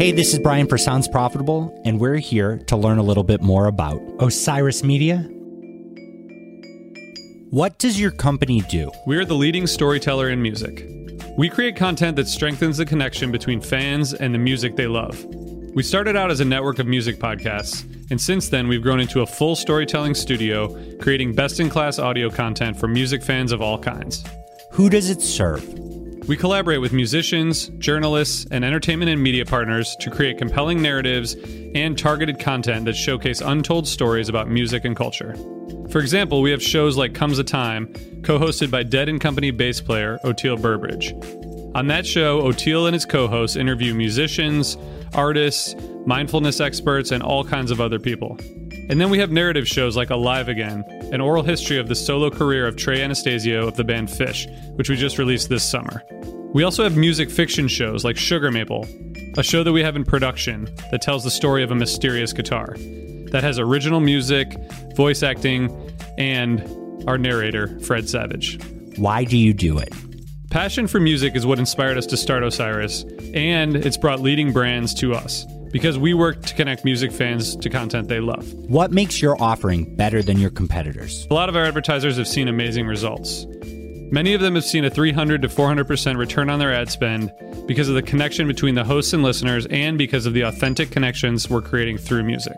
Hey, this is Bryan for Sounds Profitable, and we're here to learn a little bit more about Osiris Media. What does your company do? We are the leading storyteller in music. We create content that strengthens the connection between fans and the music they love. We started out as a network of music podcasts, and since then we've grown into a full storytelling studio, creating best in class audio content for music fans of all kinds. Who does it serve? We collaborate with musicians, journalists, and entertainment and media partners to create compelling narratives and targeted content that showcase untold stories about music and culture. For example, we have shows like Comes a Time, co hosted by Dead and Company bass player Oteil Burbridge. On that show, Oteil and his co hosts interview musicians, artists, mindfulness experts, and all kinds of other people. And then we have narrative shows like Alive Again, an oral history of the solo career of Trey Anastasio of the band Phish, which we just released this summer. We also have music fiction shows like Sugar Maple, a show that we have in production that tells the story of a mysterious guitar, that has original music, voice acting, and our narrator, Fred Savage. Why do you do it? Passion for music is what inspired us to start Osiris, and it's brought leading brands to us because we work to connect music fans to content they love. What makes your offering better than your competitors? A lot of our advertisers have seen amazing results. Many of them have seen a 300 to 400% return on their ad spend because of the connection between the hosts and listeners and because of the authentic connections we're creating through music.